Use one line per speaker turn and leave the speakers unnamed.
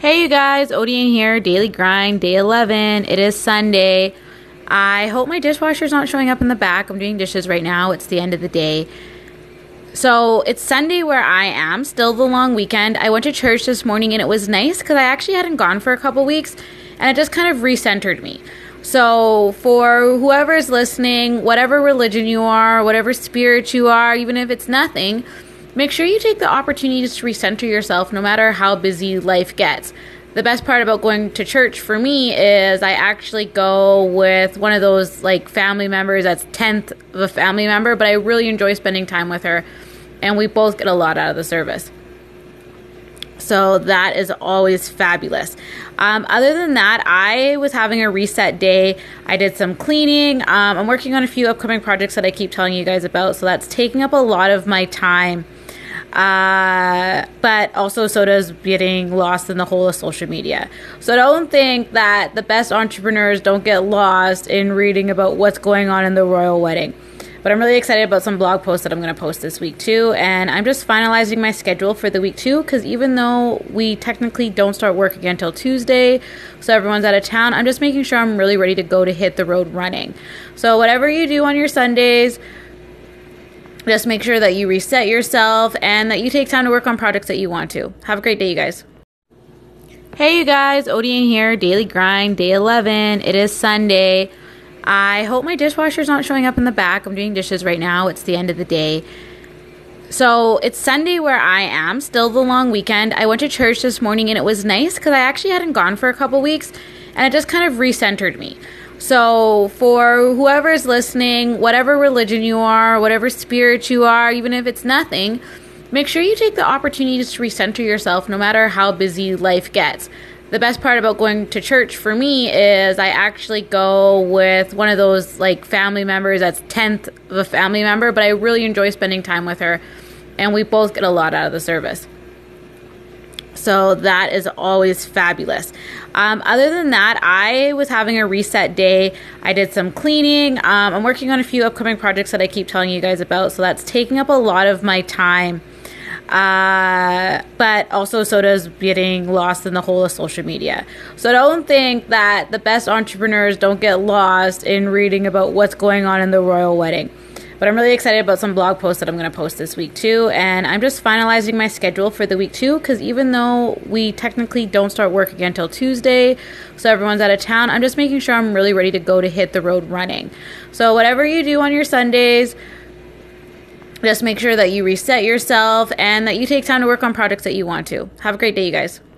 Hey, you guys, Odian here, daily grind, day 11. It is Sunday. I hope my dishwasher's not showing up in the back. I'm doing dishes right now. It's the end of the day. So it's Sunday where I am, still the long weekend. I went to church this morning and it was nice because I actually hadn't gone for a couple weeks and it just kind of recentered me. So, for whoever's listening, whatever religion you are, whatever spirit you are, even if it's nothing, Make sure you take the opportunities to recenter yourself no matter how busy life gets. The best part about going to church for me is I actually go with one of those like family members that's 10th of a family member, but I really enjoy spending time with her and we both get a lot out of the service. So that is always fabulous. Um, other than that, I was having a reset day. I did some cleaning. Um, I'm working on a few upcoming projects that I keep telling you guys about. So that's taking up a lot of my time. Uh, but also so does getting lost in the whole of social media. So don't think that the best entrepreneurs don't get lost in reading about what's going on in the royal wedding. But I'm really excited about some blog posts that I'm going to post this week too. And I'm just finalizing my schedule for the week too, because even though we technically don't start work again until Tuesday, so everyone's out of town, I'm just making sure I'm really ready to go to hit the road running. So whatever you do on your Sundays, just make sure that you reset yourself and that you take time to work on projects that you want to. Have a great day, you guys. Hey, you guys, Odian here, daily grind, day 11. It is Sunday. I hope my dishwasher's not showing up in the back. I'm doing dishes right now. It's the end of the day. So it's Sunday where I am, still the long weekend. I went to church this morning and it was nice because I actually hadn't gone for a couple weeks and it just kind of recentered me. So, for whoever's listening, whatever religion you are, whatever spirit you are, even if it's nothing, make sure you take the opportunities to recenter yourself no matter how busy life gets. The best part about going to church for me is I actually go with one of those like family members that's 10th of a family member, but I really enjoy spending time with her and we both get a lot out of the service. So that is always fabulous. Um, other than that, I was having a reset day. I did some cleaning. Um, I'm working on a few upcoming projects that I keep telling you guys about. So that's taking up a lot of my time. Uh, but also so does getting lost in the whole of social media. So don't think that the best entrepreneurs don't get lost in reading about what's going on in the royal wedding. But I'm really excited about some blog posts that I'm going to post this week too. And I'm just finalizing my schedule for the week too, because even though we technically don't start work again until Tuesday, so everyone's out of town, I'm just making sure I'm really ready to go to hit the road running. So, whatever you do on your Sundays, just make sure that you reset yourself and that you take time to work on projects that you want to. Have a great day, you guys.